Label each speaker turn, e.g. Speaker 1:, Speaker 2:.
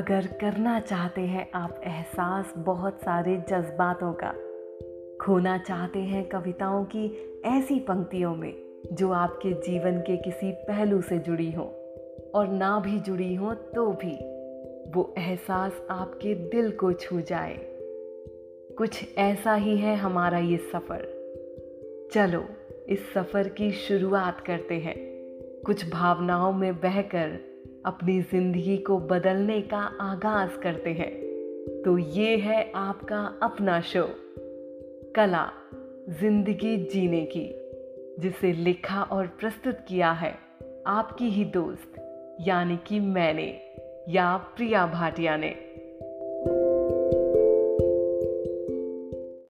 Speaker 1: अगर करना चाहते हैं, आप एहसास बहुत सारे जज्बातों का। खोना चाहते हैं कविताओं की ऐसी पंक्तियों में, जो आपके जीवन के किसी पहलू से जुड़ी हो, और ना भी जुड़ी हो तो भी, वो एहसास आपके दिल को छू जाए। कुछ ऐसा ही है हमारा ये सफ़र। चलो, इस सफ़र की शुरुआत करते हैं। कुछ भावनाओं में बहकर अपनी ज़िंदगी को बदलने का आगाज़ करते हैं। तो ये है आपका अपना शो, कला, ज़िंदगी जीने की, जिसे लिखा और प्रस्तुत किया है आपकी ही दोस्त, यानी कि मैंने, या प्रिया भाटिया ने।